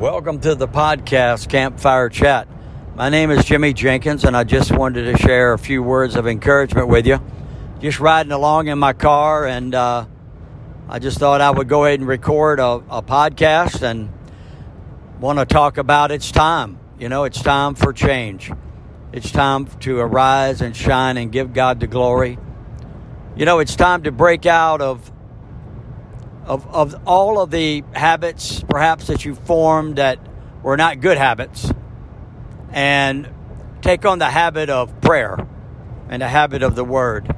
Welcome to the podcast Campfire Chat. My name is Jimmy Jenkins, and I just wanted to share a few words of encouragement with you. Just riding along in my car, and uh, I just thought I would go ahead and record a, a podcast and want to talk about it's time. You know, it's time for change. It's time to arise and shine and give God the glory. You know, it's time to break out of of, of all of the habits perhaps that you formed that were not good habits and take on the habit of prayer and the habit of the word.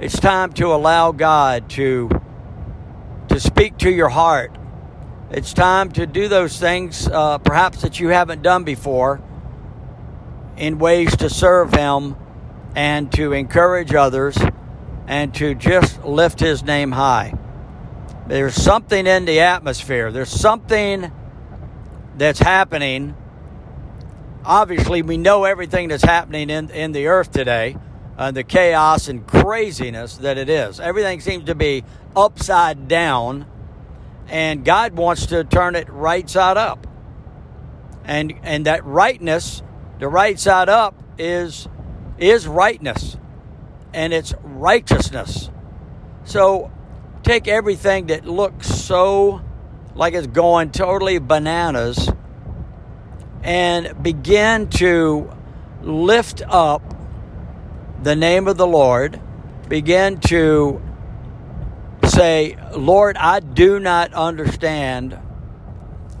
It's time to allow God to to speak to your heart. It's time to do those things uh, perhaps that you haven't done before in ways to serve Him and to encourage others and to just lift His name high. There's something in the atmosphere. There's something that's happening. Obviously, we know everything that's happening in, in the earth today, uh, the chaos and craziness that it is. Everything seems to be upside down, and God wants to turn it right side up. And, and that rightness, the right side up, is, is rightness, and it's righteousness. So take everything that looks so like it's going totally bananas and begin to lift up the name of the Lord, begin to say, Lord, I do not understand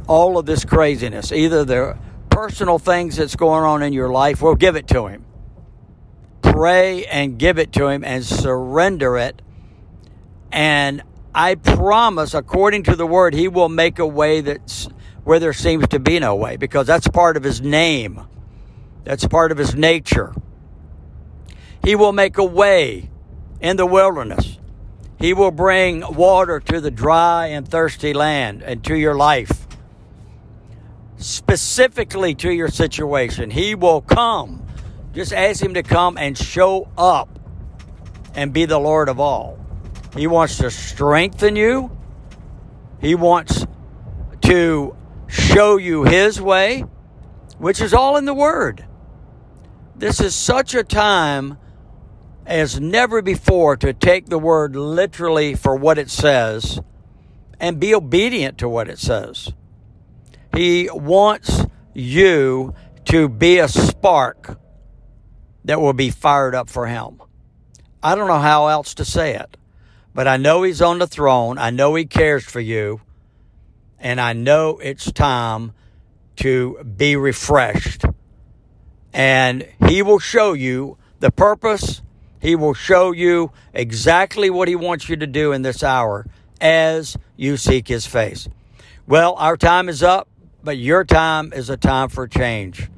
all of this craziness. Either the personal things that's going on in your life, well, give it to Him. Pray and give it to Him and surrender it and I promise, according to the word, he will make a way that's where there seems to be no way, because that's part of his name. That's part of his nature. He will make a way in the wilderness. He will bring water to the dry and thirsty land and to your life. Specifically to your situation. He will come. Just ask him to come and show up and be the Lord of all. He wants to strengthen you. He wants to show you His way, which is all in the Word. This is such a time as never before to take the Word literally for what it says and be obedient to what it says. He wants you to be a spark that will be fired up for Him. I don't know how else to say it. But I know He's on the throne. I know He cares for you. And I know it's time to be refreshed. And He will show you the purpose. He will show you exactly what He wants you to do in this hour as you seek His face. Well, our time is up, but your time is a time for change.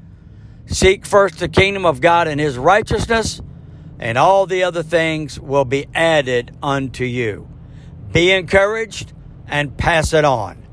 Seek first the kingdom of God and His righteousness and all the other things will be added unto you. Be encouraged and pass it on.